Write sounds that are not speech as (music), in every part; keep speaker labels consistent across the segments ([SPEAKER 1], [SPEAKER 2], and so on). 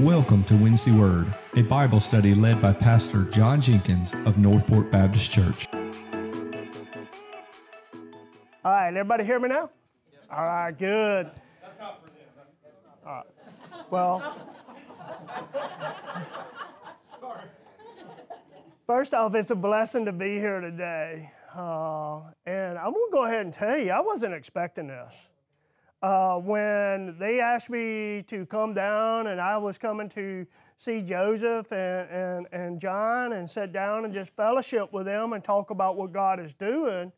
[SPEAKER 1] Welcome to Wednesday Word, a Bible study led by Pastor John Jenkins of Northport Baptist Church.
[SPEAKER 2] All right, everybody hear me now? All right, good. That's not for them. All right. Well, first off, it's a blessing to be here today. Uh, and I'm going to go ahead and tell you, I wasn't expecting this. Uh, when they asked me to come down and I was coming to see Joseph and, and, and John and sit down and just fellowship with them and talk about what God is doing,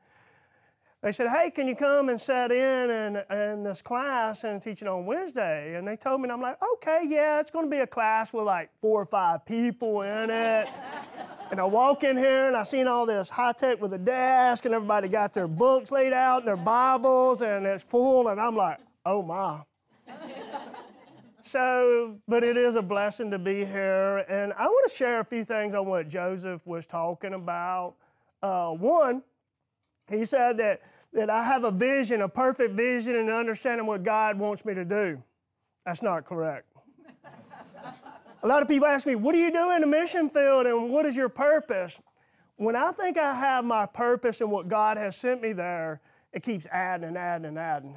[SPEAKER 2] they said, Hey, can you come and sit in and, in this class and teach it on Wednesday? And they told me, and I'm like, Okay, yeah, it's to be a class with like four or five people in it. and I walk in here and I seen all this high tech with a desk and everybody got their books laid out and their Bibles and it's full. And I'm like, Oh my. so, but it is a blessing to be here. And I want to share a few things on what Joseph was talking about. Uh, one, he said that, that I have a vision, a perfect vision, and understanding what God wants me to do. That's not correct. (laughs) a lot of people ask me, What do you do in the mission field and what is your purpose? When I think I have my purpose and what God has sent me there, it keeps adding and adding and adding.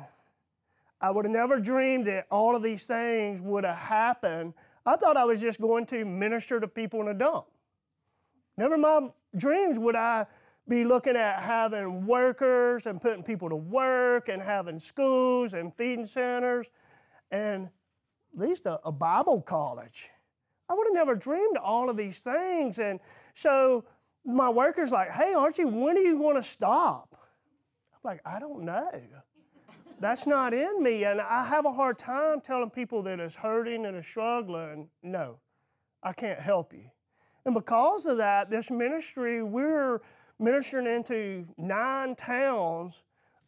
[SPEAKER 2] I would have never dreamed that all of these things would have happened. I thought I was just going to minister to people in a dump. Never my dreams would I be looking at having workers and putting people to work and having schools and feeding centers and at least a, a Bible college. I would have never dreamed all of these things. And so my workers like, hey, you, when are you going to stop? I'm like, I don't know. That's not in me. And I have a hard time telling people that it's hurting and is struggling, no, I can't help you. And because of that, this ministry, we're ministering into nine towns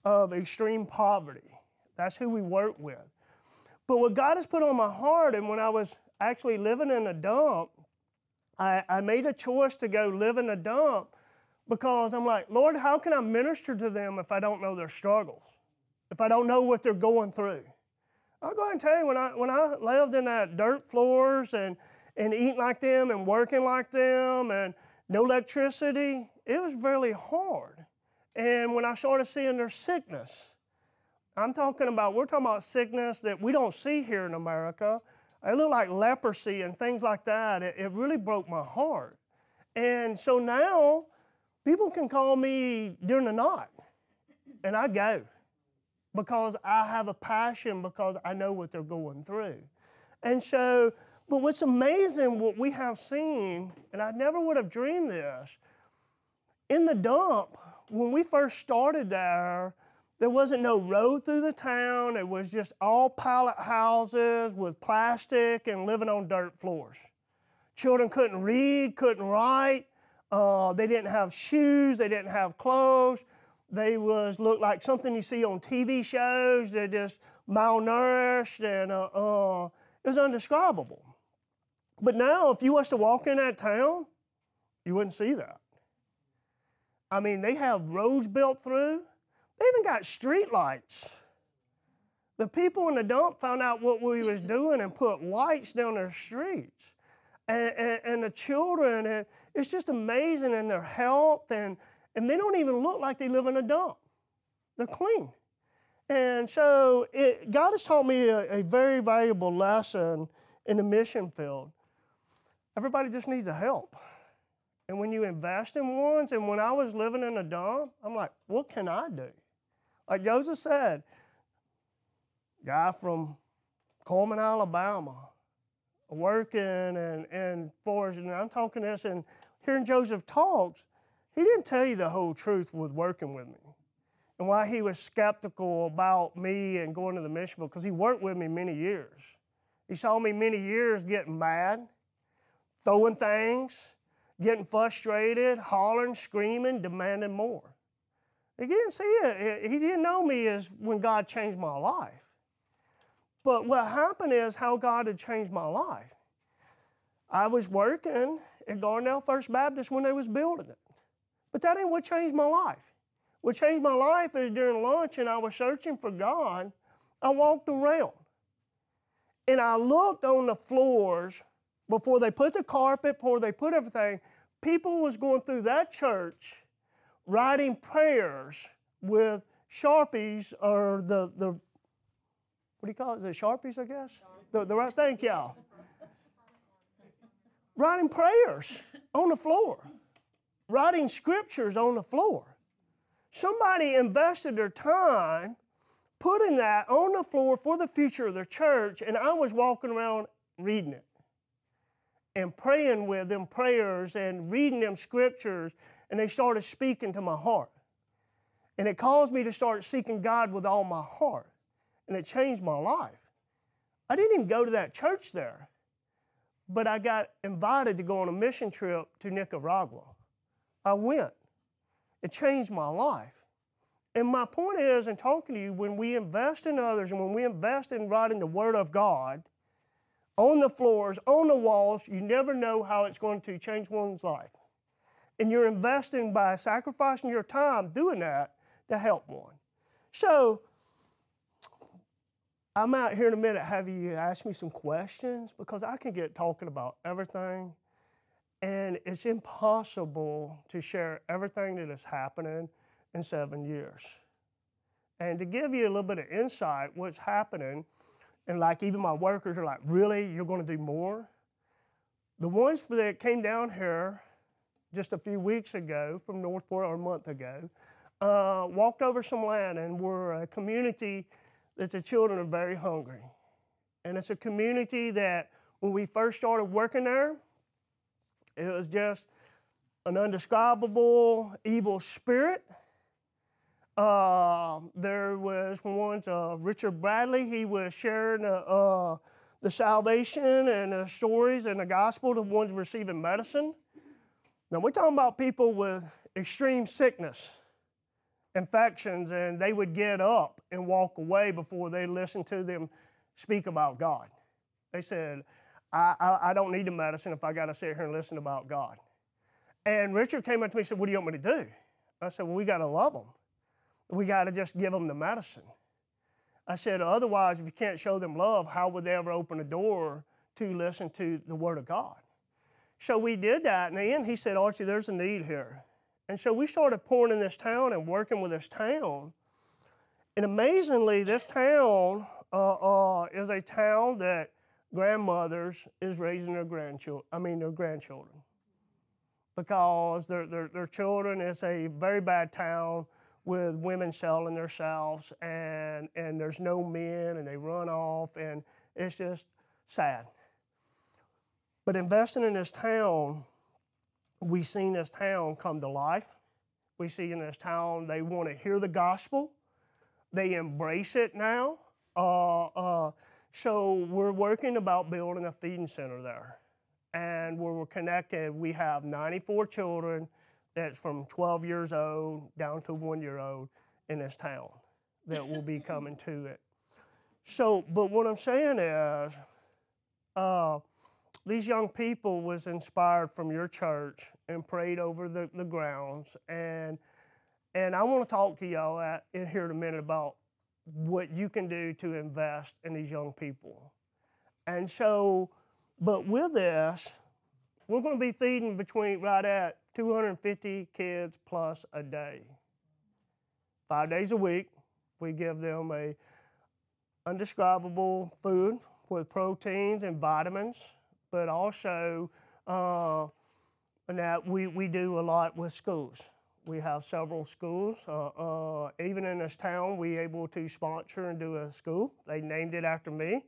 [SPEAKER 2] of extreme poverty. That's who we work with. But what God has put on my heart, and when I was actually living in a dump, I, I made a choice to go live in a dump because I'm like, Lord, how can I minister to them if I don't know their struggles? If I don't know what they're going through? I'll go ahead and tell you, when I, when I lived in that dirt floors and, and eating like them and working like them and no electricity, it was really hard. And when I started seeing their sickness, I'm talking about, we're talking about sickness that we don't see here in America. It looked like leprosy and things like that. It, it really broke my heart. And so now people can call me during the night and I go because I have a passion because I know what they're going through. And so but what's amazing, what we have seen, and I never would have dreamed this, in the dump, when we first started there, there wasn't no road through the town. It was just all pallet houses with plastic and living on dirt floors. Children couldn't read, couldn't write. Uh, they didn't have shoes. They didn't have clothes. They was looked like something you see on TV shows. They're just malnourished and uh, uh, it was indescribable. But now, if you was to walk in that town, you wouldn't see that. I mean, they have roads built through. They even got street lights. The people in the dump found out what we was doing and put lights down their streets. And, and, and the children, and it's just amazing in their health, and, and they don't even look like they live in a dump. They're clean. And so it, God has taught me a, a very valuable lesson in the mission field. Everybody just needs a help. And when you invest in ones, and when I was living in a dump, I'm like, what can I do? Like Joseph said, guy from Cullman, Alabama, working and, and forest, and I'm talking this, and hearing Joseph talks, he didn't tell you the whole truth with working with me and why he was skeptical about me and going to the mission because he worked with me many years. He saw me many years getting mad throwing things, getting frustrated, hollering, screaming, demanding more. Didn't see it. He didn't know me as when God changed my life. But what happened is how God had changed my life. I was working at Garnell First Baptist when they was building it. But that ain't what changed my life. What changed my life is during lunch and I was searching for God, I walked around. And I looked on the floors before they put the carpet, before they put everything. People was going through that church writing prayers with Sharpies or the, the what do you call it? The Sharpies, I guess? The, the right, thank y'all. writing prayers on the floor, writing scriptures on the floor. Somebody invested their time putting that on the floor for the future of the church, and I was walking around reading it and praying with them prayers and reading them scriptures, and they started speaking to my heart. And it caused me to start seeking God with all my heart, and it changed my life. I didn't even go to that church there, but I got invited to go on a mission trip to Nicaragua. I went. It changed my life. And my point is, in talking to you, when we invest in others and when we invest in writing the Word of God on the floors, on the walls, you never know how it's going to change one's life. And you're investing by sacrificing your time doing that to help one. So, I'm out here in a minute. Have you asked me some questions? Because I can get talking about everything, and it's impossible to share everything that is happening in seven years. And to give you a little bit of insight, what's happening, and like even my workers are like, really, you're going to do more? The ones that came down here just a few weeks ago from Northport or a month ago uh, walked over some land and we're a community that the children are very hungry. And it's a community that when we first started working there, it was just an undescribable evil spirit uh, there was one, uh, Richard Bradley. He was sharing uh, uh, the salvation and the stories and the gospel to ones receiving medicine. Now, we're talking about people with extreme sickness, infections, and they would get up and walk away before they listened to them speak about God. They said, I, I, I don't need the medicine if I got to sit here and listen about God. And Richard came up to me and said, What do you want me to do? I said, Well, we got to love them. We got to just give them the medicine. I said, otherwise, if you can't show them love, how would they ever open a door to listen to the Word of God? So we did that, and then he said, Archie, there's a need here. And so we started pouring in this town and working with this town. And amazingly, this town uh, uh, is a town that grandmothers is raising their grandchildren, I mean their grandchildren. Because their, their, their children is a very bad town with women selling themselves and and there's no men and they run off and it's just sad. But investing in this town, we've seen this town come to life. We see in this town they want to hear the gospel. They embrace it now. Uh, uh, so we're working about building a feeding center there. And where we're connected, we have 94 children that's from 12 years old down to one year old in this town that will be (laughs) coming to it. So, but what I'm saying is, uh, these young people was inspired from your church and prayed over the, the grounds and and I want to talk to y'all at, in here in a minute about what you can do to invest in these young people. And so, but with this, we're going to be feeding between right at 250 kids plus a day. Five days a week, we give them a undescribable food with proteins and vitamins, but also uh, that we, we do a lot with schools. We have several schools. Uh, uh, even in this town, we able to sponsor and do a school. They named it after me.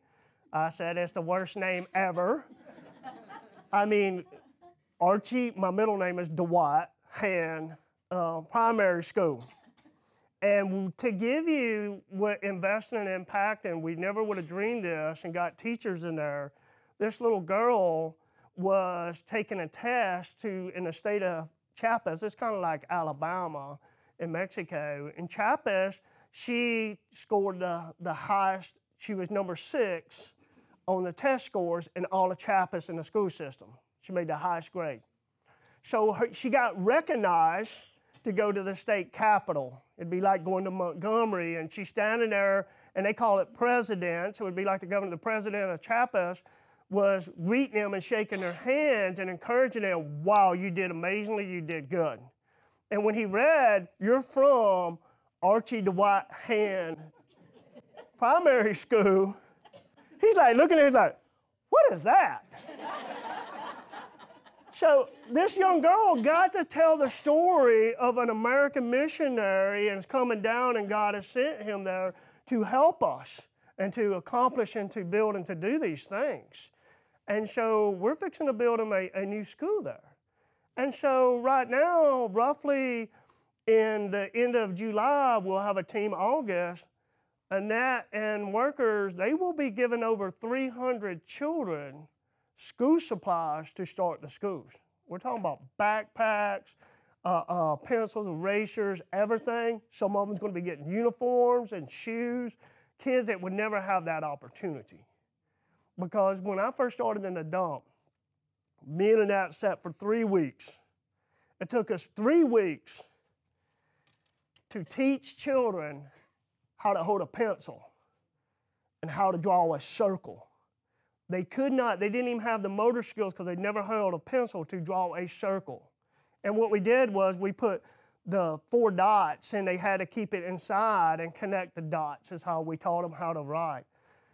[SPEAKER 2] I said it's the worst name ever. I mean, Archie, my middle name is Dwight Hand uh, Primary School. And to give you what investing in impact, and we never would have dreamed this and got teachers in there, this little girl was taking a test to in the state of Chiapas. It's kind of like Alabama in Mexico. In Chiapas, she scored the, the highest, she was number six on the test scores in all of Chiapas in the school system. She made the highest grade. So her, she got recognized to go to the state capitol. It'd be like going to Montgomery, and she's standing there and they call it presidents. So it would be like the governor, the president of Chiapas was greeting them and shaking their hands and encouraging them, wow, you did amazingly, you did good. And when he read, you're from Archie Dwight Hand Primary School, he's like looking at it like, what is that? So this young girl got to tell the story of an American missionary and is coming down and God has sent him there to help us and to accomplish and to build and to do these things. And so we're fixing to build them a, a new school there. And so right now, roughly in the end of July, we'll have a team August. Annette and workers, they will be giving over 300 children school supplies to start the schools. We're talking about backpacks, uh, uh, pencils, erasers, everything. Some of them's going to be getting uniforms and shoes. Kids that would never have that opportunity. Because when I first started in the dump, me and Annette sat for three weeks. It took us three weeks to teach children how to hold a pencil and how to draw a circle. They could not, they didn't even have the motor skills because they'd never held a pencil to draw a circle. And what we did was we put the four dots and they had to keep it inside and connect the dots, is how we taught them how to write.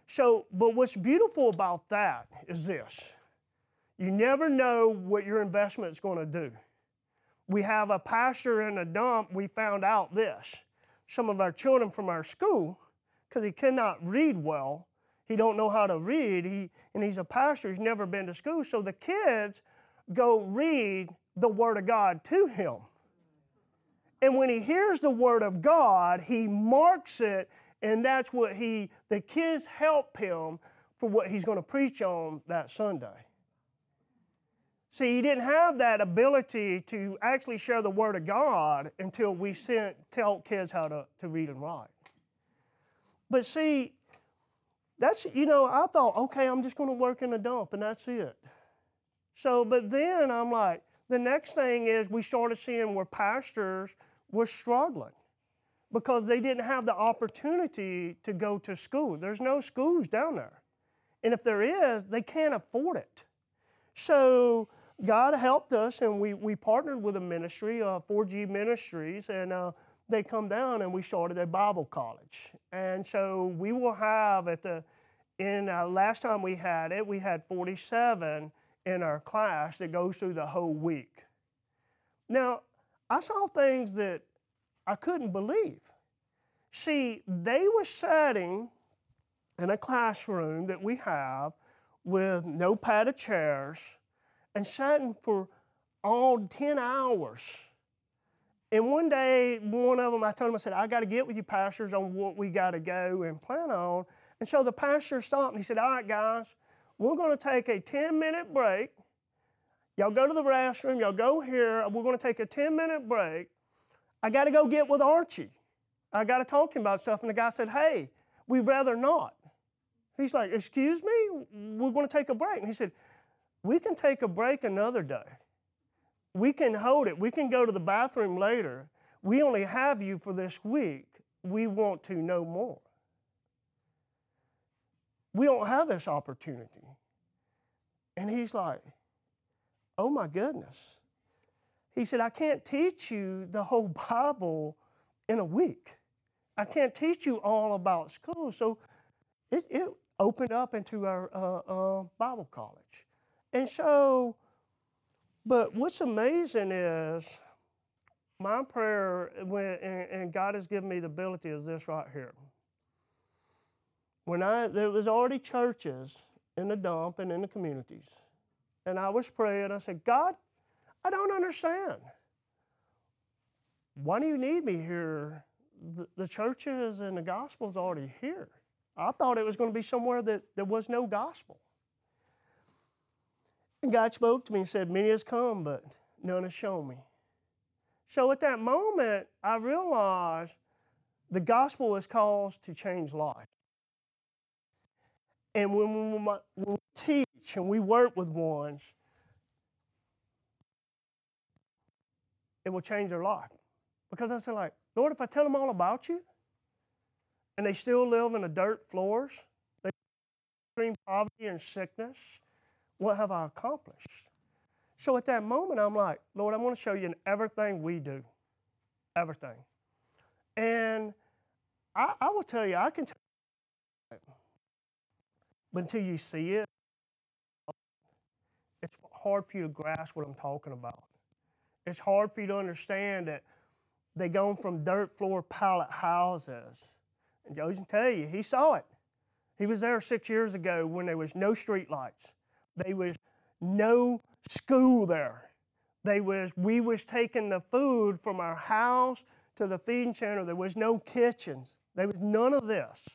[SPEAKER 2] So, but what's beautiful about that is this you never know what your investment is going to do. We have a pastor in a dump, we found out this. Some of our children from our school, because he cannot read well, he don't know how to read, he, and he's a pastor, he's never been to school, so the kids go read the Word of God to him. And when he hears the Word of God, he marks it, and that's what he, the kids help him for what he's going to preach on that Sunday. See, he didn't have that ability to actually share the Word of God until we sent, taught kids how to, to read and write. But see, that's, you know, I thought, okay, I'm just going to work in a dump and that's it. So, but then I'm like, the next thing is we started seeing where pastors were struggling because they didn't have the opportunity to go to school. There's no schools down there. And if there is, they can't afford it. So, God helped us, and we, we partnered with a ministry, uh, 4G Ministries, and uh, they come down and we started a Bible college. And so we will have at the, in uh, last time we had it, we had 47 in our class that goes through the whole week. Now, I saw things that I couldn't believe. See, they were sitting in a classroom that we have with no padded chairs and sitting for all 10 hours. And one day, one of them, I told him, I said, I got to get with you, pastors, on what we got to go and plan on. And so the pastor stopped and he said, All right, guys, we're going to take a 10 minute break. Y'all go to the restroom, y'all go here. We're going to take a 10 minute break. I got to go get with Archie. I got to talk to him about stuff. And the guy said, Hey, we'd rather not. He's like, Excuse me? We're going to take a break. And he said, we can take a break another day. We can hold it. We can go to the bathroom later. We only have you for this week. We want to know more. We don't have this opportunity. And he's like, oh my goodness. He said, I can't teach you the whole (laughs) Bible in a week. I can't teach you all about school. So it, it opened up into our uh, uh, Bible college. And so, but what's amazing is my prayer, eh, when, and, and God has given me the ability, is this right here. When I, there was already churches in the dump and in the communities, and I was praying, I said, God, I don't understand. Why do you need me here? The, the churches and the gospel's already here. I thought it was going to be somewhere that there was no gospel. And God spoke to me and said, Many has come, but none has shown me. So at that moment, I realized the gospel is caused to change life. And when we, when we teach and we work with ones, it will change their life. Because I said, like, Lord, if I tell them all about you, and they still live in the dirt floors. They extreme poverty and sickness. What have I accomplished? So at that moment, I'm like, Lord, I want to show you in everything we do, everything. And I, I will tell you, I can tell you, but until you see it, it's hard for you to grasp what I'm talking about. It's hard for you to understand that they gone from dirt floor pallet houses. And Joe can tell you, he saw it. He was there six years ago when there was no street lights. There was no school there. They was, we was taking the food from our house to the feeding center. There was no kitchens. There was none of this.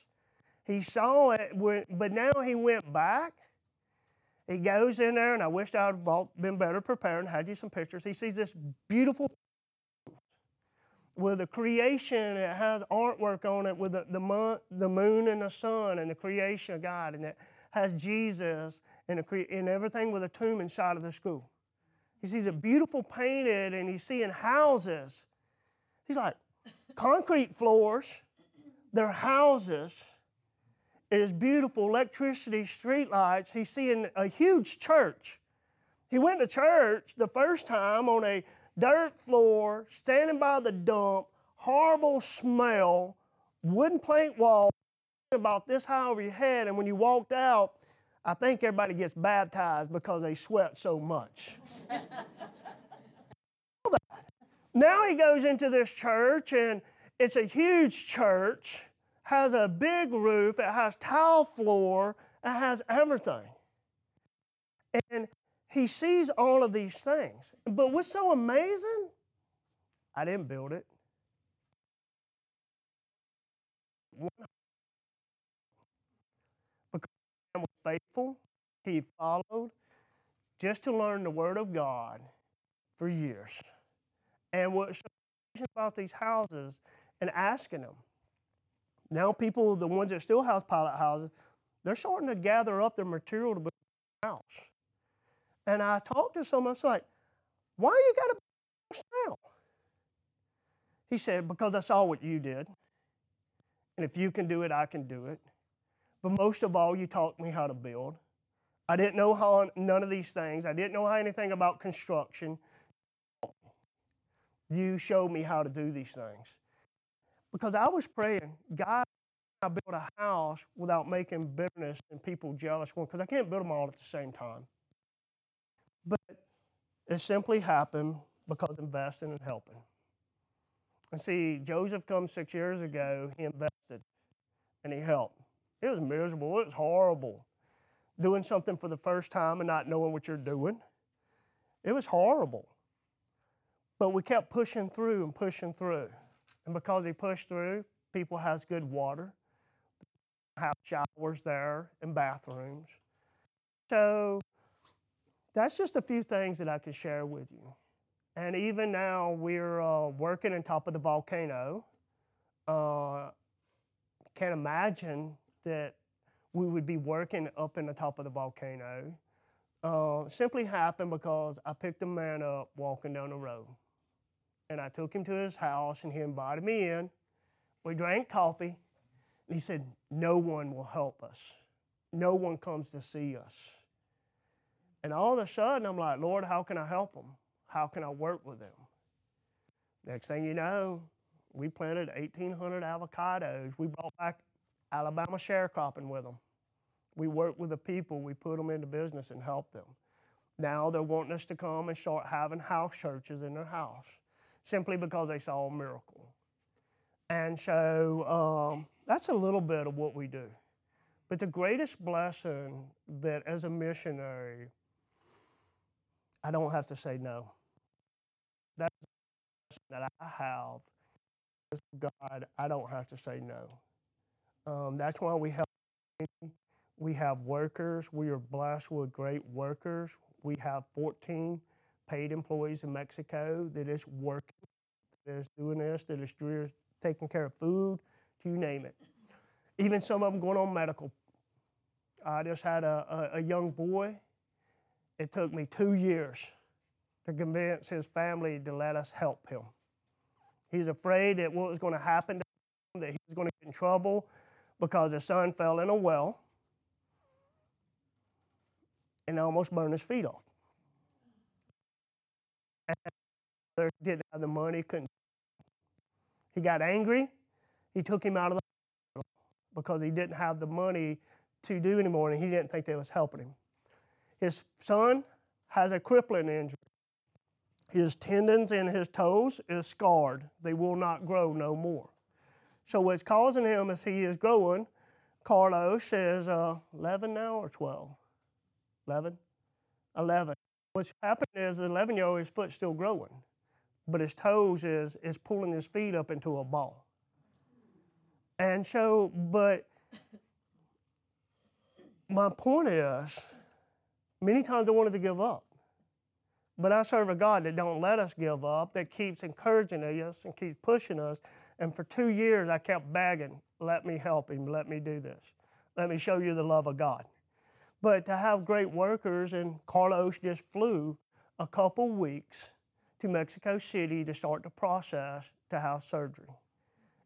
[SPEAKER 2] He saw it, but now he went back he goes in there, and I wish I had been better prepared and had you some pictures. He sees this beautiful with a creation that has artwork on it with the, the, mon- the moon and the sun and the creation of God, and it has Jesus and, cre- and everything with a tomb inside of the school. He sees it beautiful painted, and he's seeing houses. He's like, concrete floors, they're houses It is beautiful electricity streetlights. He's seeing a huge church. He went to church the first time on a dirt floor, standing by the dump, horrible smell, wooden plank wall, about this high over your head. And when you walked out, I think everybody gets baptized because they sweat so much. (laughs) now he goes into this church, and it's a huge church has a big roof, it has tile floor, it has everything. And he sees all of these things. But what's so amazing? I didn't build it. Because I was faithful, he followed just to learn the Word of God for years. And what's about these houses and asking them, now, people, the ones that still house pilot houses, they're starting to gather up their material to build a house. And I talked to someone, it's like, why you got to build a now? He said, because I saw what you did. And if you can do it, I can do it. But most of all, you taught me how to build. I didn't know how none of these things. I didn't know anything about construction. You showed me how to do these things. Because I was praying, God, I build a house without making bitterness and people jealous because I can't build them all at the same time. But it simply happened because investing and helping. And see, Joseph come six years ago, he invested and he helped. It was miserable, it was horrible. Doing something for the first time and not knowing what you're doing. It was horrible. But we kept pushing through and pushing through. And because he pushed through, people has good water, have showers there and bathrooms. So that's just a few things that I can share with you. And even now, we're uh, working on top of the volcano. Uh, can't imagine that we would be working up in the top of the volcano. Uh, simply happened because I picked a man up walking down the road and I took him to his house and he invited me in. We drank coffee and he said, No one will help us. No one comes to see us. And all of a sudden, I'm like, Lord, how can I help them? How can I work with them? Next thing you know, we planted 1,800 avocados. We brought back Alabama sharecropping with them. We worked with the people, we put them into business and helped them. Now they're wanting us to come and start having house churches in their house simply because they saw a miracle. And so um, that's a little bit of what we do. But the greatest blessing that as a missionary, I don't have to say no. That's that I have as God, I don't have to say no. Um, that's why we have we have workers. We are blessed with great workers. We have 14 paid employees in Mexico that is working, that is doing this, that is taking care of food, you name it. Even some of them going on medical. I just had a, a, a young boy. It took me two years to convince his family to let us help him. He's afraid that what was going to happen to him, that he was going to get in trouble because his son fell in a well and almost burned his feet off. And didn't have the money, couldn't. He got angry. He took him out of the because he didn't have the money to do anymore, and he didn't think they was helping him. His son has a crippling injury. His tendons in his toes is scarred. They will not grow no more. So what's causing him as he is growing, Carlos is uh, 11 now or 12? 11? 11. What's happening is the 11 year old, his foot's still growing, but his toes is, is pulling his feet up into a ball. And so, but my point is, many times I wanted to give up. But I serve a God that don't let us give up, that keeps encouraging us and keeps pushing us. And for two years, I kept begging, let me help him, let me do this. Let me show you the love of God. But to have great workers, and Carlos just flew a couple weeks to Mexico City to start the process to have surgery.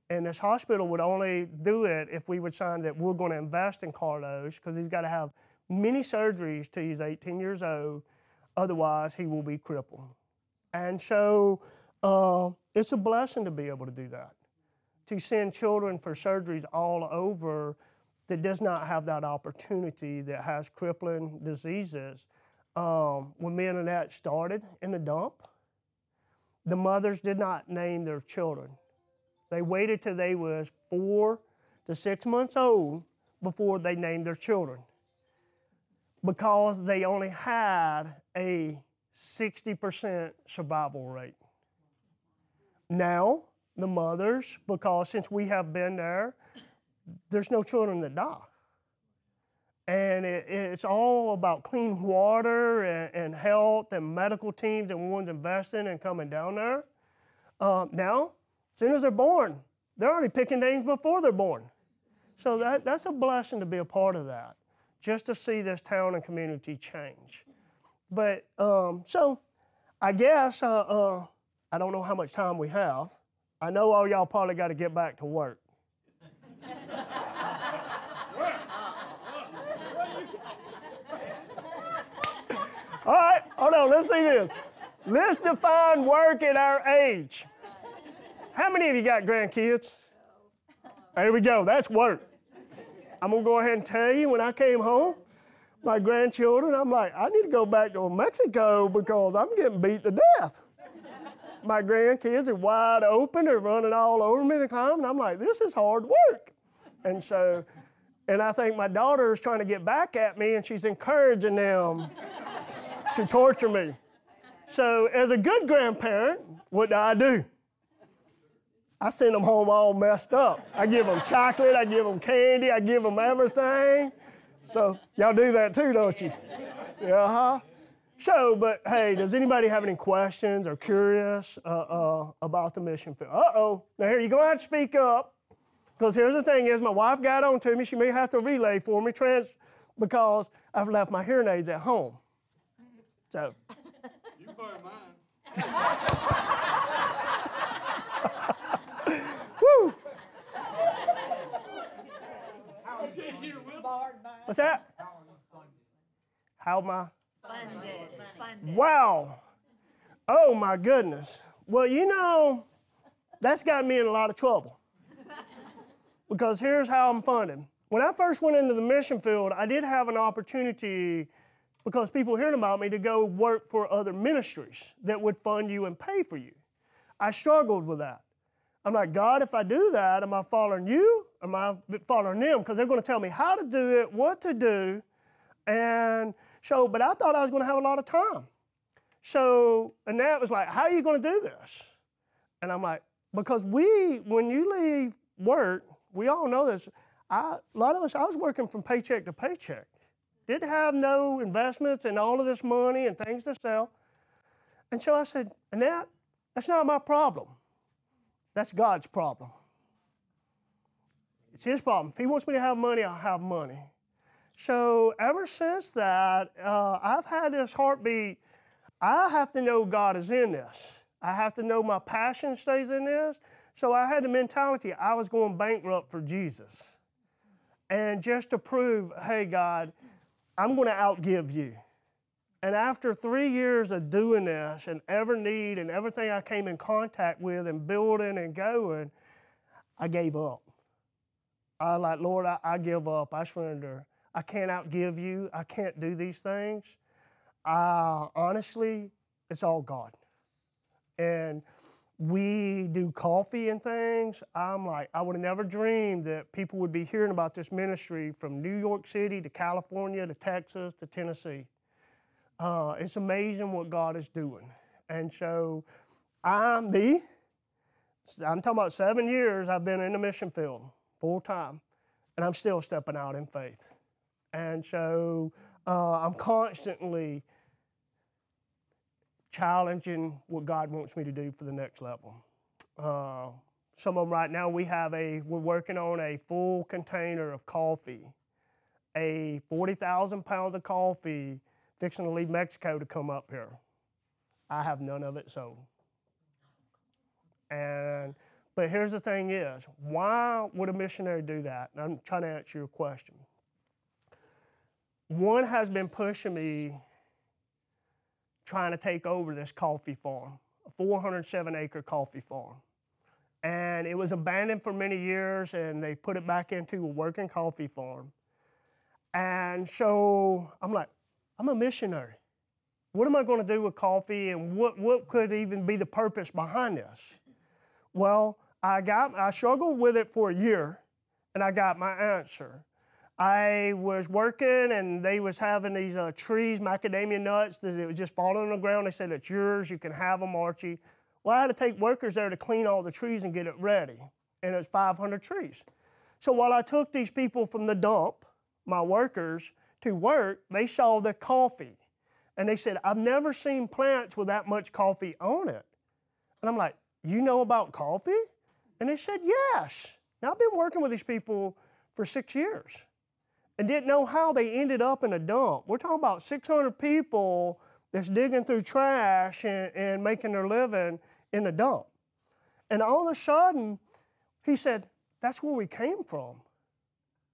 [SPEAKER 2] And this hospital would only do it if we would sign that we're going to invest in Carlos because he's got to have many surgeries till he's 18 years old Otherwise, he will be crippled. And so uh, it's a blessing to be able to do that. To send children for surgeries all over that does not have that opportunity, that has crippling diseases. Um, when me and Annette started in the dump, the mothers did not name their children. They waited till they was four to six months old before they named their children because they only had a 60% survival rate. Now, the mothers, because since we have been there, there's no children that die. And it, it's all about clean water and, and, health and medical teams and ones investing and coming down there. Uh, now, as soon as they're born, they're already picking names before they're born. So that, that's a blessing to be a part of that just to see this town and community change. But um, so I guess uh, uh, I don't know how much time we have. I know all y'all probably got to get back to work. all right, hold on, let's see this. Let's define work at our age. How many of you got grandkids? There we go, that's work. I'm gonna go ahead and tell you when I came home, my grandchildren, I'm like, I need to go back to Mexico because I'm getting beat to death. My grandkids are wide open, they're running all over me, they're climbing. I'm like, this is hard work. And so, and I think my daughter is trying to get back at me and she's encouraging them to torture me. So, as a good grandparent, what do I do? I send them home all messed up. I give them chocolate, I give them candy, I give them everything. So y'all do that too, don't you? Yeah, huh? So, but hey, does anybody have any questions or curious uh, uh, about the mission field? Uh oh. Now here, you're gonna have to speak up, because here's the thing: is my wife got on to me. She may have to relay for me, trans, because I've left my hearing aids at home. So. You borrow mine. (laughs) Woo! What's that? How am I? Funded. Wow. Oh my goodness. Well, you know, that's got me in a lot of trouble. because here's how I'm funded. When I first went into the mission field, I did have an opportunity because people hearing about me to go work for other ministries that would fund you and pay for you. I struggled with that. I'm like, God, if I do that, am I following you? Am I following them? Because they're going to tell me how to do it, what to do. And so, but I thought I was going to have a lot of time. So, that was like, how are you going to do this? And I'm like, because we, when you leave work, we all know this. I, a lot of us, I was working from paycheck to paycheck. Didn't have no investments and all of this money and things to sell. And so I said, Annette, that's not my problem. That's God's problem. It's His problem. If He wants me to have money, I'll have money. So ever since that, uh, I've had this heartbeat. I have to know God is in this. I have to know my passion stays in this. So I had the mentality I was going bankrupt for Jesus. And just to prove, hey, God, I'm going to outgive you. And after three years of doing this and every need and everything I came in contact with and building and going, I gave up. I like, Lord, I, I give up. I surrender. I can't outgive you. I can't do these things. Uh, honestly, it's all God. And we do coffee and things. I'm like, I would have never dreamed that people would be hearing about this ministry from New York City to California to Texas to Tennessee. Uh, it's amazing what God is doing. And so I'm the, I'm talking about seven years I've been in the mission field full time, and I'm still stepping out in faith. And so uh, I'm constantly challenging what God wants me to do for the next level. Uh, some of them right now, we have a, we're working on a full container of coffee, a 40,000 pounds of coffee fixing to leave Mexico to come up here. I have none of it sold. And, but here's the thing is, why would a missionary do that? And I'm trying to answer your question. One has been pushing me trying to take over this coffee farm, a 407 acre coffee farm. And it was abandoned for many years, and they put it back into a working coffee farm. And so I'm like, I'm a missionary. What am I going to do with coffee, and what, what could even be the purpose behind this? Well, I got I struggled with it for a year, and I got my answer. I was working and they was having these uh, trees, macadamia nuts, that it was just falling on the ground. They said, it's yours, you can have them, Archie. Well, I had to take workers there to clean all the trees and get it ready. And it was 500 trees. So while I took these people from the dump, my workers, to work, they saw the coffee. And they said, I've never seen plants with that much coffee on it. And I'm like, you know about coffee? And they said, yes. Now I've been working with these people for six years and didn't know how they ended up in a dump. We're talking about 600 people that's digging through trash and, and making their living in a dump. And all of a sudden, he said, That's where we came from.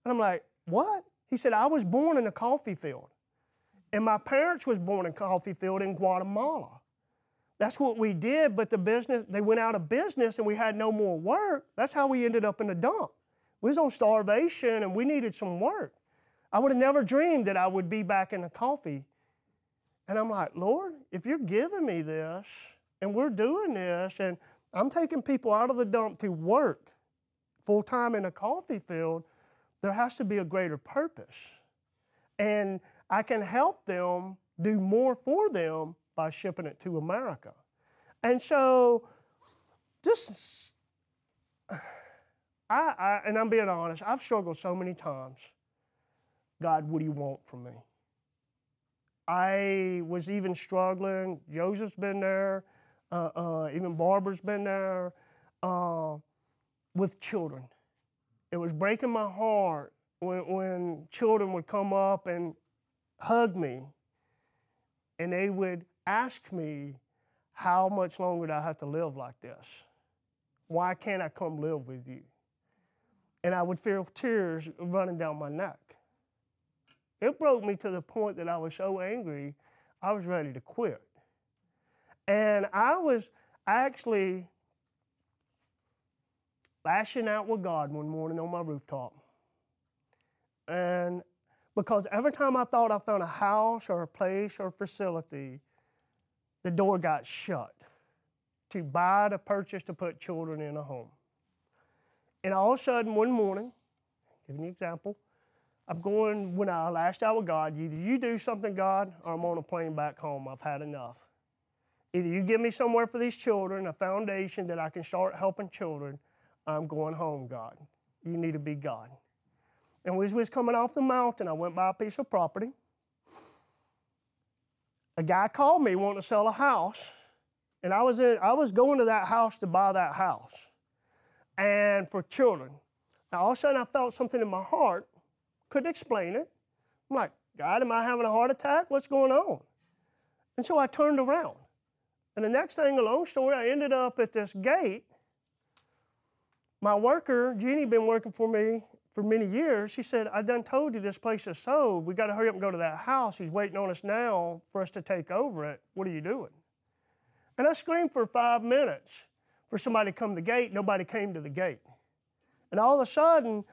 [SPEAKER 2] And I'm like, What? He said, I was born in a coffee field. And my parents was born in a coffee field in Guatemala. That's what we did, but the business, they went out of business and we had no more work. That's how we ended up in the dump. We was on starvation and we needed some work. I would have never dreamed that I would be back in a coffee. And I'm like, Lord, if you're giving me this and we're doing this and I'm taking people out of the dump to work full time in a coffee field, there has to be a greater purpose. And I can help them do more for them by shipping it to America. And so, just, (sighs) I, I, and I'm being honest, I've struggled so many times God, what do you want from me? I was even struggling. Joseph's been there, uh, uh, even Barbara's been there uh, with children. It was breaking my heart when, when children would come up and hug me and they would ask me, How much longer do I have to live like this? Why can't I come live with you? And I would feel tears running down my neck. It broke me to the point that I was so angry, I was ready to quit. And I was actually lashing out with God one morning on my rooftop. And because every time I thought I found a house or a place or a facility, the door got shut to buy, to purchase, to put children in a home. And all of a sudden, one morning, give you an example, I'm going, when I last out with God, either you do something, God, or I'm on a plane back home. I've had enough. Either you give me somewhere for these children, a foundation that I can start helping children, I'm going home, God. You need to be God. And as we was coming off the mountain, I went by a piece of property. A guy called me wanting to sell a house, and I was in, I was going to that house to buy that house, and for children. Now all of a sudden, I felt something in my heart couldn't explain it. I'm like, God, am I having a heart attack? What's going on? And so I turned around. And the next thing, a long story, I ended up at this gate. my worker, Jeannie, been working for me for many years. She said, I done told you this place is sold. We got to hurry up and go to that house. He's waiting on us now for us to take over it. What are you doing? And I screamed for five minutes for somebody to come to the gate. Nobody came to the gate. And all of a sudden,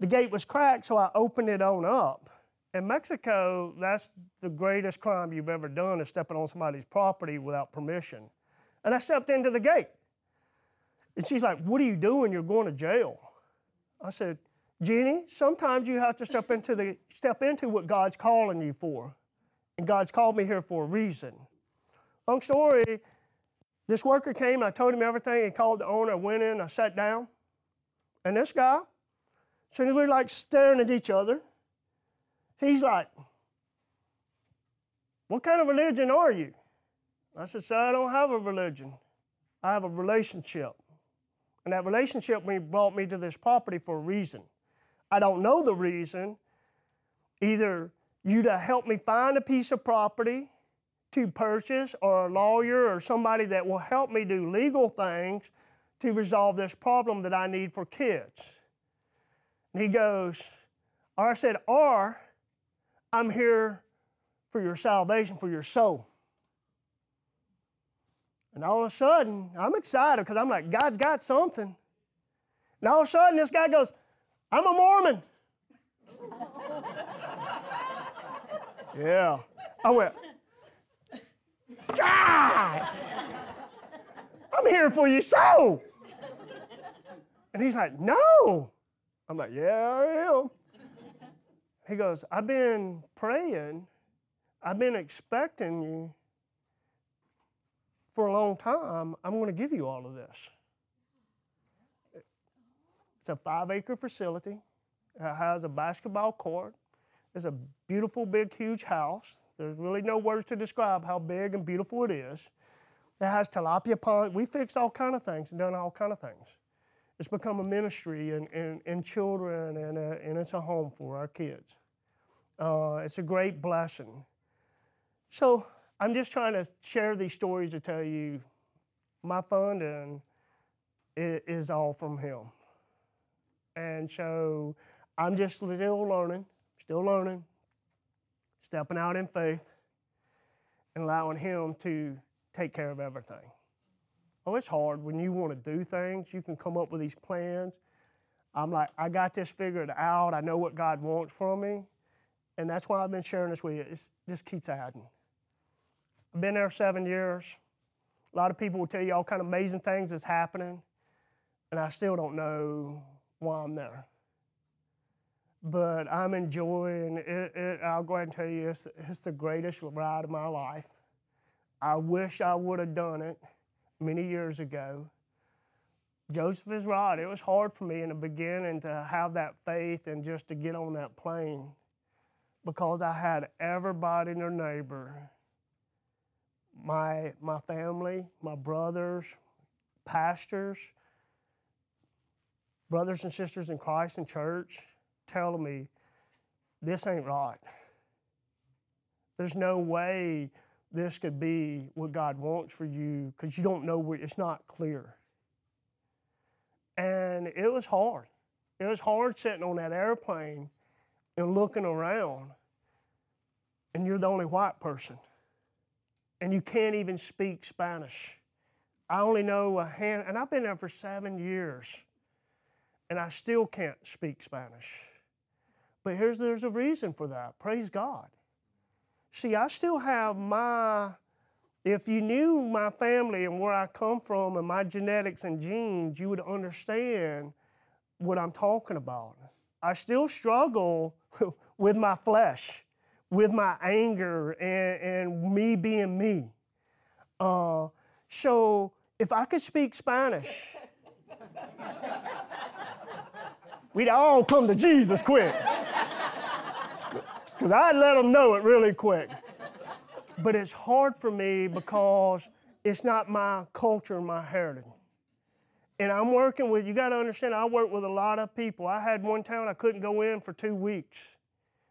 [SPEAKER 2] the gate was cracked, so I opened it on up. In Mexico, that's the greatest crime you've ever done is stepping on somebody's property without permission. And I stepped into the gate. And she's like, What are you doing? You're going to jail. I said, Jeannie, sometimes you have to step into the step into what God's calling you for. And God's called me here for a reason. Long story, this worker came, I told him everything, he called the owner, I went in, I sat down. And this guy, so we were like staring at each other. He's like, What kind of religion are you? I said, Sir, I don't have a religion. I have a relationship. And that relationship brought me to this property for a reason. I don't know the reason. Either you to help me find a piece of property to purchase, or a lawyer or somebody that will help me do legal things to resolve this problem that I need for kids. And he goes, or I said, or I'm here for your salvation, for your soul. And all of a sudden, I'm excited because I'm like, God's got something. And all of a sudden, this guy goes, I'm a Mormon. (laughs) yeah. I went, God, I'm here for your soul. And he's like, No. I'm like, Yeah, I am. (laughs) He goes, I've been praying, I've been expecting you for a long time. I'm going to give you all of this. It's a five acre facility. It has a basketball court. It's a beautiful, big, huge house. There's really no words to describe how big and beautiful it is. It has tilapia pond. We fix all kind of things and done all kind of things. It's become a ministry and, and, and children, and, a, and it's a home for our kids. Uh, it's a great blessing. So I'm just trying to share these stories to tell you my funding is all from him. And so I'm just still learning, still learning, stepping out in faith, and allowing Him to take care of everything. Oh, it's hard when you want to do things. You can come up with these plans. I'm like, I got this figured out. I know what God wants from me. And that's why I've been sharing this with you. It just keeps adding. I've been there seven years. A lot of people will tell you all kind of amazing things that's happening, and I still don't know why I'm there. But I'm enjoying it. it I'll go ahead and tell you, it's, it's the greatest ride of my life. I wish I would have done it many years ago. Joseph is right. It was hard for me in the beginning to have that faith and just to get on that plane because I had everybody and their neighbor, my, my family, my brothers, pastors, brothers and sisters in Christ and church telling me, this ain't right. There's no way this could be what God wants for you because you don't know where it's not clear. And it was hard. It was hard sitting on that airplane and looking around, and you're the only white person. And you can't even speak Spanish. I only know a hand, and I've been there for seven years, and I still can't speak Spanish. But here's there's a reason for that. Praise God. See, I still have my if you knew my family and where I come from and my genetics and genes, you would understand what I'm talking about. I still struggle (laughs) with my flesh, with my anger, and, and me being me. Uh, so if I could speak Spanish, (laughs) we'd all come to Jesus quick because I'd let them know it really quick. But it's hard for me because it's not my culture and my heritage. And I'm working with, you got to understand, I work with a lot of people. I had one town I couldn't go in for two weeks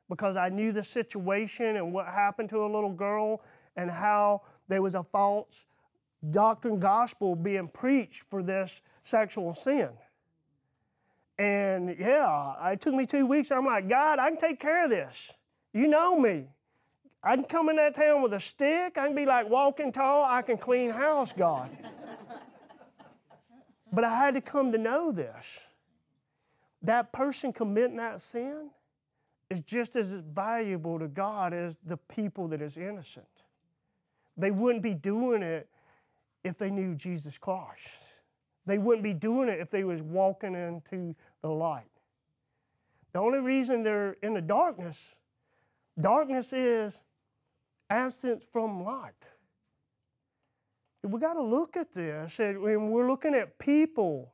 [SPEAKER 2] because I knew the situation and what happened to a little girl and how there was a false doctrine gospel being preached for this sexual sin. And yeah, it took me two weeks. I'm like, God, I can take care of this. You know me. I can come in that town with a stick. I can be like walking tall. I can clean house, God. (laughs) but I had to come to know this. That person committing that sin is just as valuable to God as the people that is innocent. They wouldn't be doing it if they knew Jesus Christ. They wouldn't be doing it if they was walking into the light. The only reason they're in the darkness, darkness is absence from light. We got to look at this, and we're looking at people.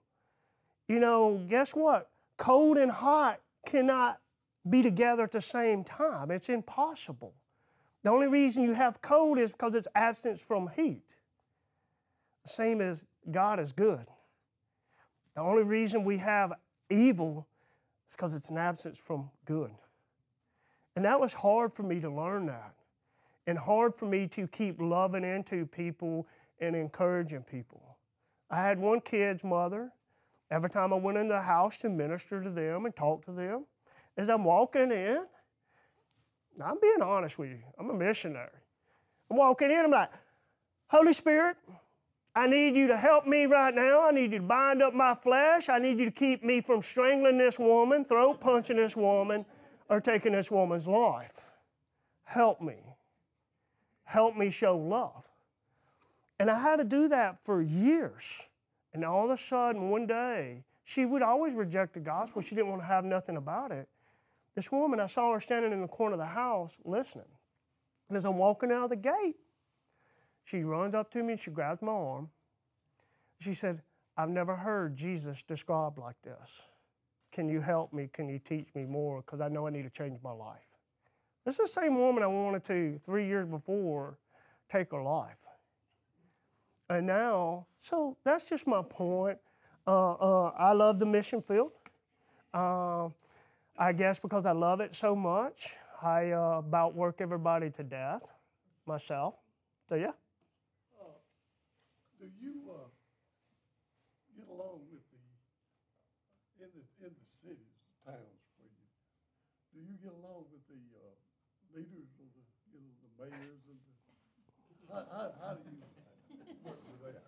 [SPEAKER 2] You know, guess what? Cold and hot cannot be together at the same time. It's impossible. The only reason you have cold is because it's absence from heat. The same as God is good. The only reason we have evil is because it's an absence from good. And that was hard for me to learn that. And hard for me to keep loving into people and encouraging people. I had one kid's mother. Every time I went in the house to minister to them and talk to them, as I'm walking in, I'm being honest with you, I'm a missionary. I'm walking in, I'm like, Holy Spirit, I need you to help me right now. I need you to bind up my flesh. I need you to keep me from strangling this woman, throat punching this woman, or taking this woman's life. Help me. Help me show love. And I had to do that for years. And all of a sudden, one day, she would always reject the gospel. She didn't want to have nothing about it. This woman, I saw her standing in the corner of the house listening. And as I'm walking out of the gate, she runs up to me and she grabs my arm. She said, I've never heard Jesus described like this. Can you help me? Can you teach me more? Because I know I need to change my life. This is the same woman I wanted to, three years before, take her life. And now, so that's just my point. Uh, uh, I love the mission field. Uh, I guess because I love it so much, I uh, about work everybody to death myself. So, yeah
[SPEAKER 3] do you uh, get along with the in the cities, towns where you do you get along with the uh, leaders of the you know the mayors and the how, how, how do you work with that?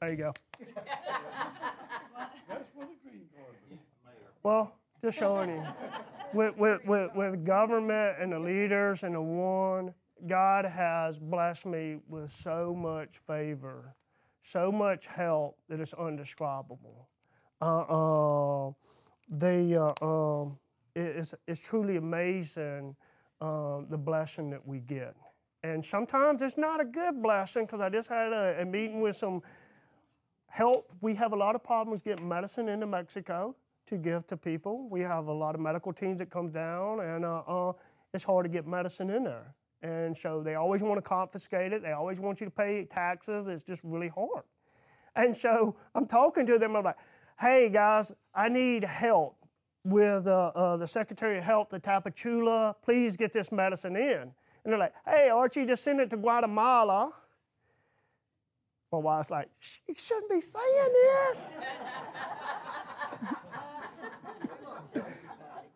[SPEAKER 2] There you go. (laughs)
[SPEAKER 3] That's what the green card is.
[SPEAKER 2] Well, just showing you with, with, with, with government and the leaders and the one, God has blessed me with so much favor, so much help that it's undescribable. Uh, uh, they, uh, um, it's, it's truly amazing uh, the blessing that we get. And sometimes it's not a good blessing because I just had a, a meeting with some help. We have a lot of problems getting medicine into Mexico to give to people. We have a lot of medical teams that come down, and uh, uh, it's hard to get medicine in there. And so they always want to confiscate it. They always want you to pay taxes. It's just really hard. And so I'm talking to them. I'm like, hey, guys, I need help with uh, uh, the Secretary of Health the Tapachula. Please get this medicine in. And they're like, hey, Archie, just send it to Guatemala. My wife's like, you shouldn't be saying this. (laughs)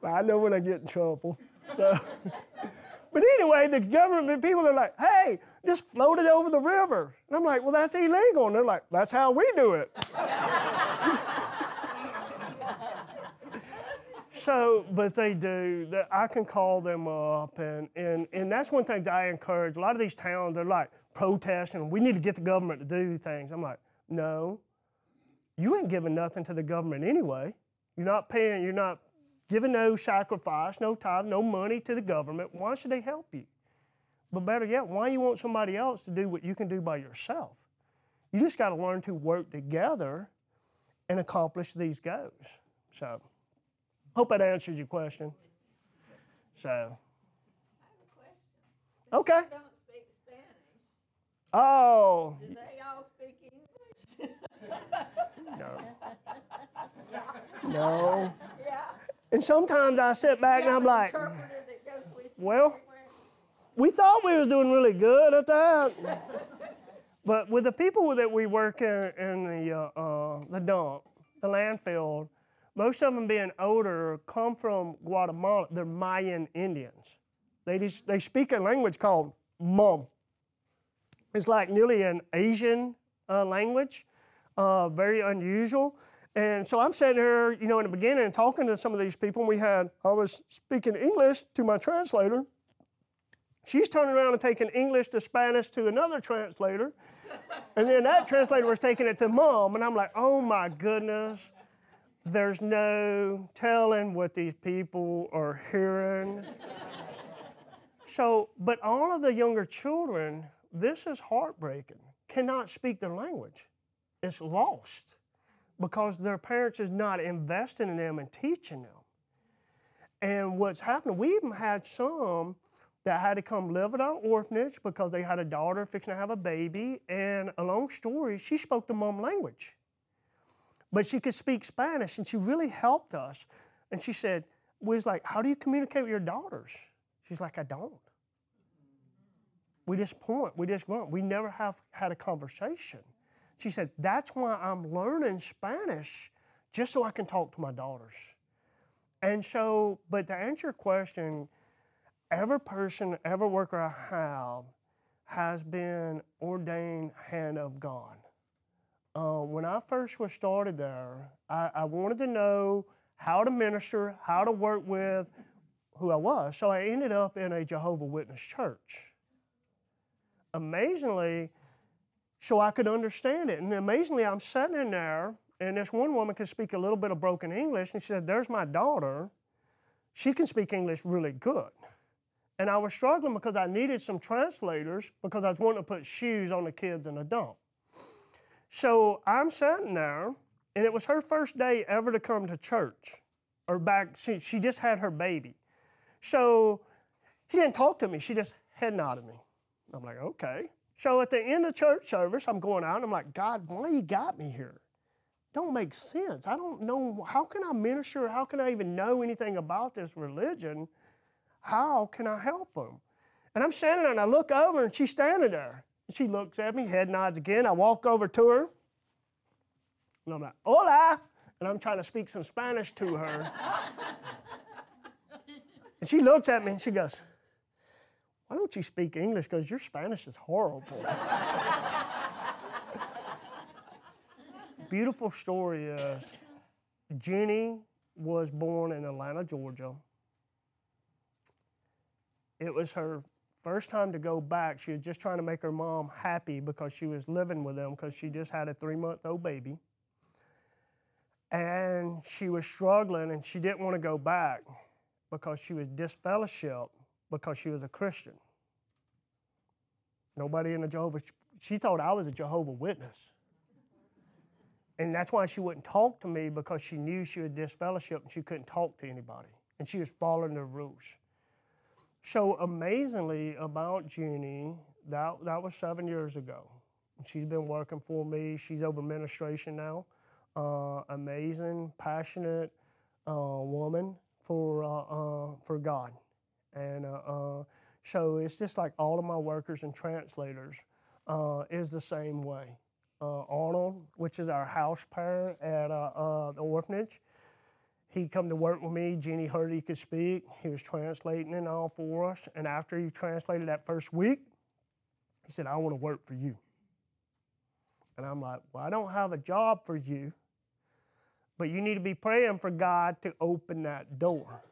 [SPEAKER 2] I know when I get in trouble. So, (laughs) but anyway, the government people are like, hey, just float it over the river. And I'm like, well, that's illegal. And they're like, that's how we do it. (laughs) so, but they do. I can call them up, and, and, and that's one thing that I encourage. A lot of these towns, they're like protesting, we need to get the government to do things. I'm like, no, you ain't giving nothing to the government anyway. You're not paying, you're not giving no sacrifice, no tithe, no money to the government. Why should they help you? But better yet, why you want somebody else to do what you can do by yourself? You just got to learn to work together and accomplish these goals. So, hope that answers your question. So, okay.
[SPEAKER 4] don't speak Spanish,
[SPEAKER 2] Oh,
[SPEAKER 4] do they all speak English? (laughs)
[SPEAKER 2] no. (laughs) No.
[SPEAKER 4] Yeah.
[SPEAKER 2] And sometimes I sit back and I'm like,
[SPEAKER 4] Interpreter that goes with you
[SPEAKER 2] well, we thought we was doing really good at that. (laughs) But with the people that we work in, in the, uh, uh, the dump, the landfill, most of them being older come from Guatemala. They're Mayan Indians. They, just, they speak a language called Mam. It's like nearly an Asian uh, language, uh, very unusual. And so I'm sitting here, you know, in the beginning talking to some of these people. And we had, I was speaking English to my translator. She's turning around and taking English to Spanish to another translator. And then that translator was taking it to Mam. And I'm like, oh my goodness, there's no telling what these people are hearing. so, but all of the younger children, this is heartbreaking, cannot speak their language. It's lost because their parents is not investing in them and teaching them. And what's happening, we even had some that had to come live at our orphanage because they had a daughter fixing to have a baby. And a long story, she spoke the Mam language. But she could speak Spanish and she really helped us. And she said, we was like, how do you communicate with your daughters? She's like, I don't. We just point, we just grunt. We never have had a conversation. She said, that's why I'm learning Spanish just so I can talk to my daughters. And so, but to answer your question, every person, every worker I have has been ordained hand of God. Uh, when I first was started there, I, I, wanted to know how to minister, how to work with who I was. So I ended up in a Jehovah Witness church. Amazingly, so I could understand it. And amazingly, I'm sitting in there, and this one woman could speak a little bit of broken English, and she said, There's my daughter. She can speak English really good. And I was struggling because I needed some translators because I was wanting to put shoes on the kids in the dump. So I'm sitting there, and it was her first day ever to come to church, or back, she, she just had her baby. So she didn't talk to me, she just head nodded me. I'm like, okay. So at the end of church service, I'm going out and I'm like, God, why you got me here? Don't make sense. I don't know. How can I minister? How can I even know anything about this religion? How can I help them? And I'm standing there and I look over and she's standing there. She looks at me, head nods again. I walk over to her and I'm like, hola. And I'm trying to speak some Spanish to her. (laughs) and she looks at me and she goes, why don't you speak English? Because your Spanish is horrible. Beautiful story is Jenny was born in Atlanta, Georgia it was her first time to go back. She was just trying to make her mom happy because she was living with them because she just had a three month old baby. And she was struggling and she didn't want to go back because she was disfellowship because she was a Christian. Nobody in the Jehovah, she thought I was a Jehovah Witness. And that's why she wouldn't talk to me because she knew she was disfellowship and she couldn't talk to anybody. And she was following the rules. So amazingly about Jeannie, that, that was seven years ago. She's been working for me. She's over administration now. Uh, amazing, passionate uh, woman for, uh, uh for God. And uh, uh, so it's just like all of my workers and translators is the same way. Arnold, which is our house parent at the orphanage, he come to work with me. Jeannie heard he could speak. He was translating and all for us. And after he translated that first week, he said, I want to work for you. And I'm like, well, I don't have a job for you, but you need to be praying for God to open that door.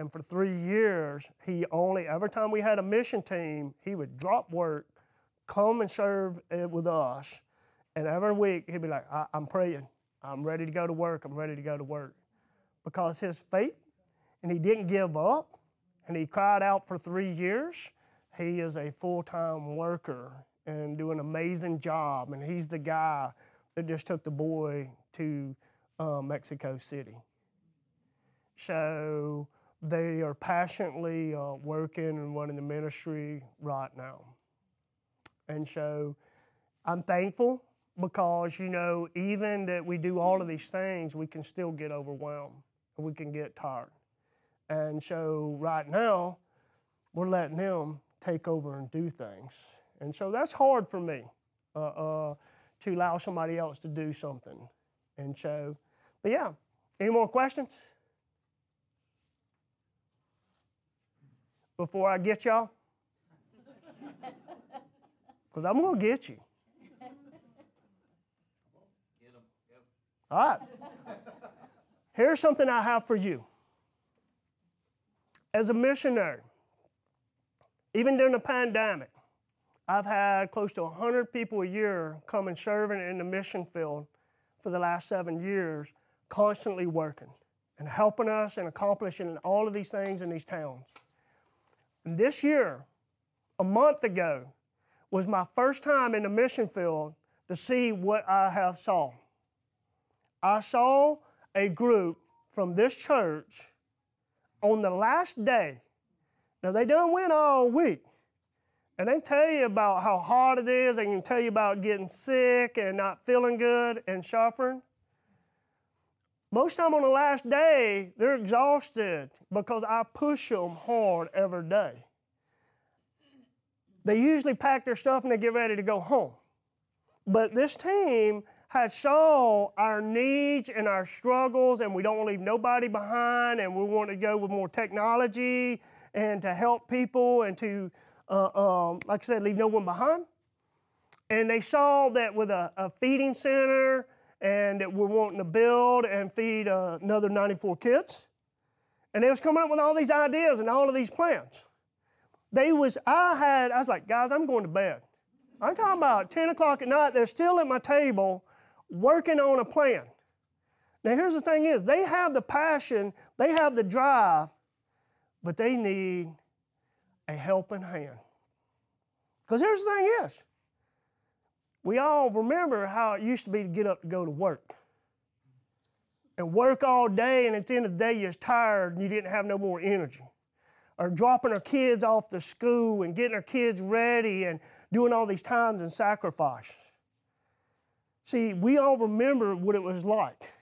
[SPEAKER 2] And for three years, he only, every time we had a mission team, he would drop work, come and serve with us. And every week, he'd be like, I'm praying. I'm ready to go to work. I'm ready to go to work. Because his faith, and he didn't give up, and he cried out for three years. He is a full time worker and doing an amazing job. And he's the guy that just took the boy to uh, Mexico City. So they are passionately uh, working and running the ministry right now. And so I'm thankful because you know even that we do all of these things we can still get overwhelmed and we can get tired and so right now we're letting them take over and do things And so that's hard for me uh, uh, to allow somebody else to do something. And so, but yeah, any more questions? Before I get y'all? (laughs) Because I'm going to get you. All right. Here's something I have for you. As a missionary, even during the pandemic, I've had close to 100 people a year come and serving in the mission field for the last seven years, constantly working and helping us and accomplishing all of these things in these towns. And this year, a month ago, was my first time in the mission field to see what I have saw. I saw a group from this church on the last day. Now they done went all week. And they tell you about how hard it is. They can tell you about getting sick and not feeling good and suffering. Most time on the last day, they're exhausted because I push them hard every day. They usually pack their stuff and they get ready to go home. But this team had saw our needs and our struggles, and we don't want to leave nobody behind, and we want to go with more technology and to help people and to uh, um, like I said, leave no one behind. And they saw that with a, a feeding center and we're wanting to build and feed uh, another 94 kids. And they was coming up with all these ideas and all of these plans. They was, I had, I was like, guys, I'm going to bed. I'm talking about 10 o'clock at night. They're still at my table working on a plan. Now, here's the thing is, they have the passion, they have the drive, but they need a helping hand. Because here's the thing is, we all remember how it used to be to get up to go to work. And work all day, and at the end of the day, you're tired and you didn't have no more energy. Or dropping our kids off to school and getting our kids ready and doing all these times and sacrifices. See, we all remember what it was like.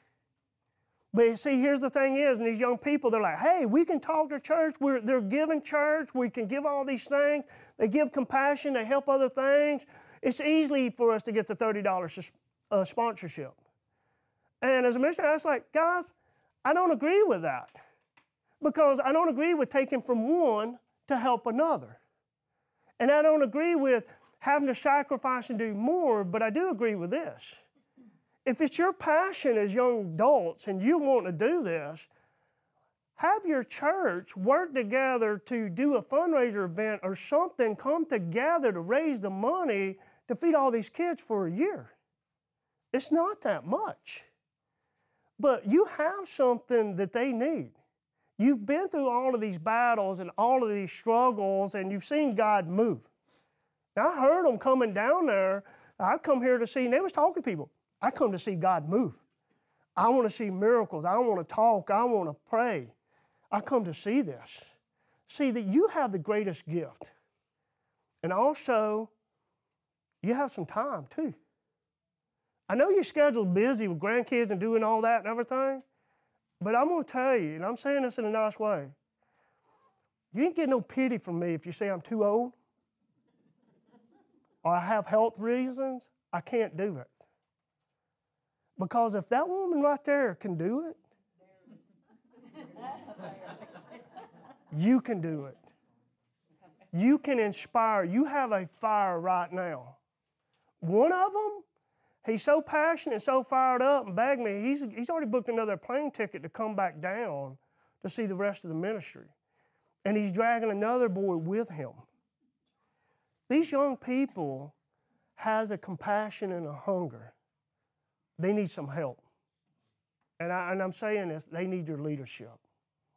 [SPEAKER 2] But see, here's the thing is, and these young people, they're like, hey, we can talk to church. We're, they're giving church. We can give all these things. They give compassion. They help other things. It's easy for us to get the $30 uh, sponsorship. And as a missionary, I was like, guys, I don't agree with that. Because I don't agree with taking from one to help another. And I don't agree with having to sacrifice and do more, but I do agree with this if it's your passion as young adults and you want to do this, have your church work together to do a fundraiser event or something, come together to raise the money to feed all these kids for a year. It's not that much. But you have something that they need. You've been through all of these battles and all of these struggles, and you've seen God move. Now, I heard them coming down there. I've come here to see, and they was talking to people. I come to see God move. I want to see miracles. I want to talk. I want to pray. I come to see this. See that you have the greatest gift. And also, you have some time too. I know your schedule's busy with grandkids and doing all that and everything, but I'm going to tell you, and I'm saying this in a nice way, you ain't get no pity from me if you say I'm too old or I have health reasons. I can't do it. Because if that woman right there can do it, you can do it. You can inspire. You have a fire right now. One of them, he's so passionate, and so fired up, and begged me. He's, he's already booked another plane ticket to come back down to see the rest of the ministry. And he's dragging another boy with him. These young people has a compassion and a hunger they need some help. And, I, and I'm saying this, they need your leadership.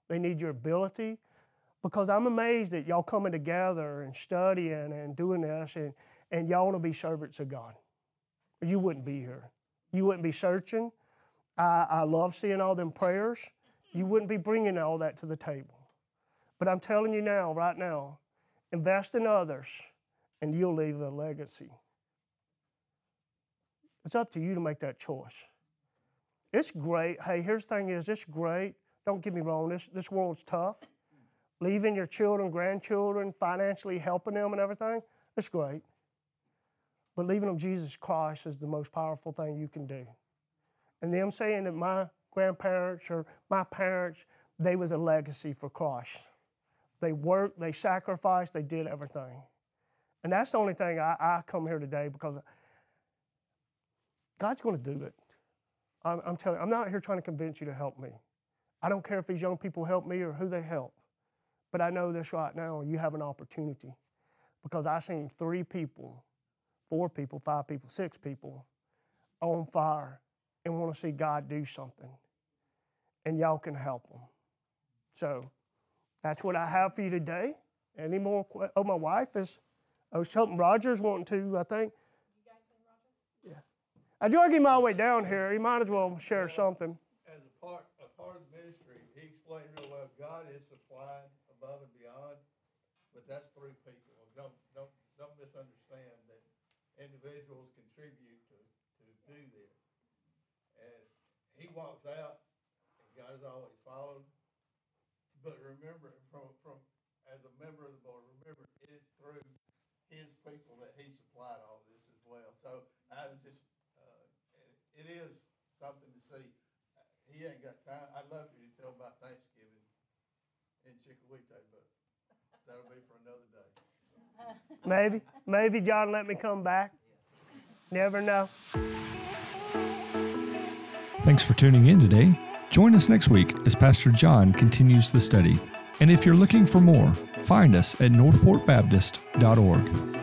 [SPEAKER 2] They need your ability because I'm amazed that y'all coming together and studying and doing this and, and y'all want to be servants of God. You wouldn't be here. You wouldn't be searching. I, I love seeing all them prayers. You wouldn't be bringing all that to the table. But I'm telling you now, right now, invest in others and you'll leave a legacy. It's up to you to make that choice. It's great. Hey, here's the thing is, it's great. Don't get me wrong, this, this world's tough. Leaving your children, grandchildren, financially helping them and everything, it's great. Believing on Jesus Christ is the most powerful thing you can do. And them saying that my grandparents or my parents, they was a legacy for Christ. They worked, they sacrificed, they did everything. And that's the only thing I, I come here today because God's going to do it. I'm, I'm telling you, I'm not here trying to convince you to help me. I don't care if these young people help me or who they help. But I know this right now, you have an opportunity because I seen three people, four people, five people, six people on fire and want to see God do something. And y'all can help them. So that's what I have for you today. Any more? Oh, my wife is. Oh, something Roger's wanting to. I think. Yeah. I drug him all the way down here. He might as well share something.
[SPEAKER 5] as a part, a part of the ministry, he explained real well, God is supplied above and beyond, but that's through people. Don't, don't, don't misunderstand individuals contribute to, to do this. And he walks out, and God is always followed. But remember, from, from, as a member of the board, remember, it is through his people that he supplied all this as well. So I would just, uh, it- is something to see. He ain't got time. I'd love for you to tell about Thanksgiving in Chickawee, but that'll be for another day.
[SPEAKER 2] Maybe, maybe John let me come back. Never know.
[SPEAKER 1] Thanks for tuning in today. Join us next week as Pastor John continues the study. And if you're looking for more, find us at northportbaptist.org.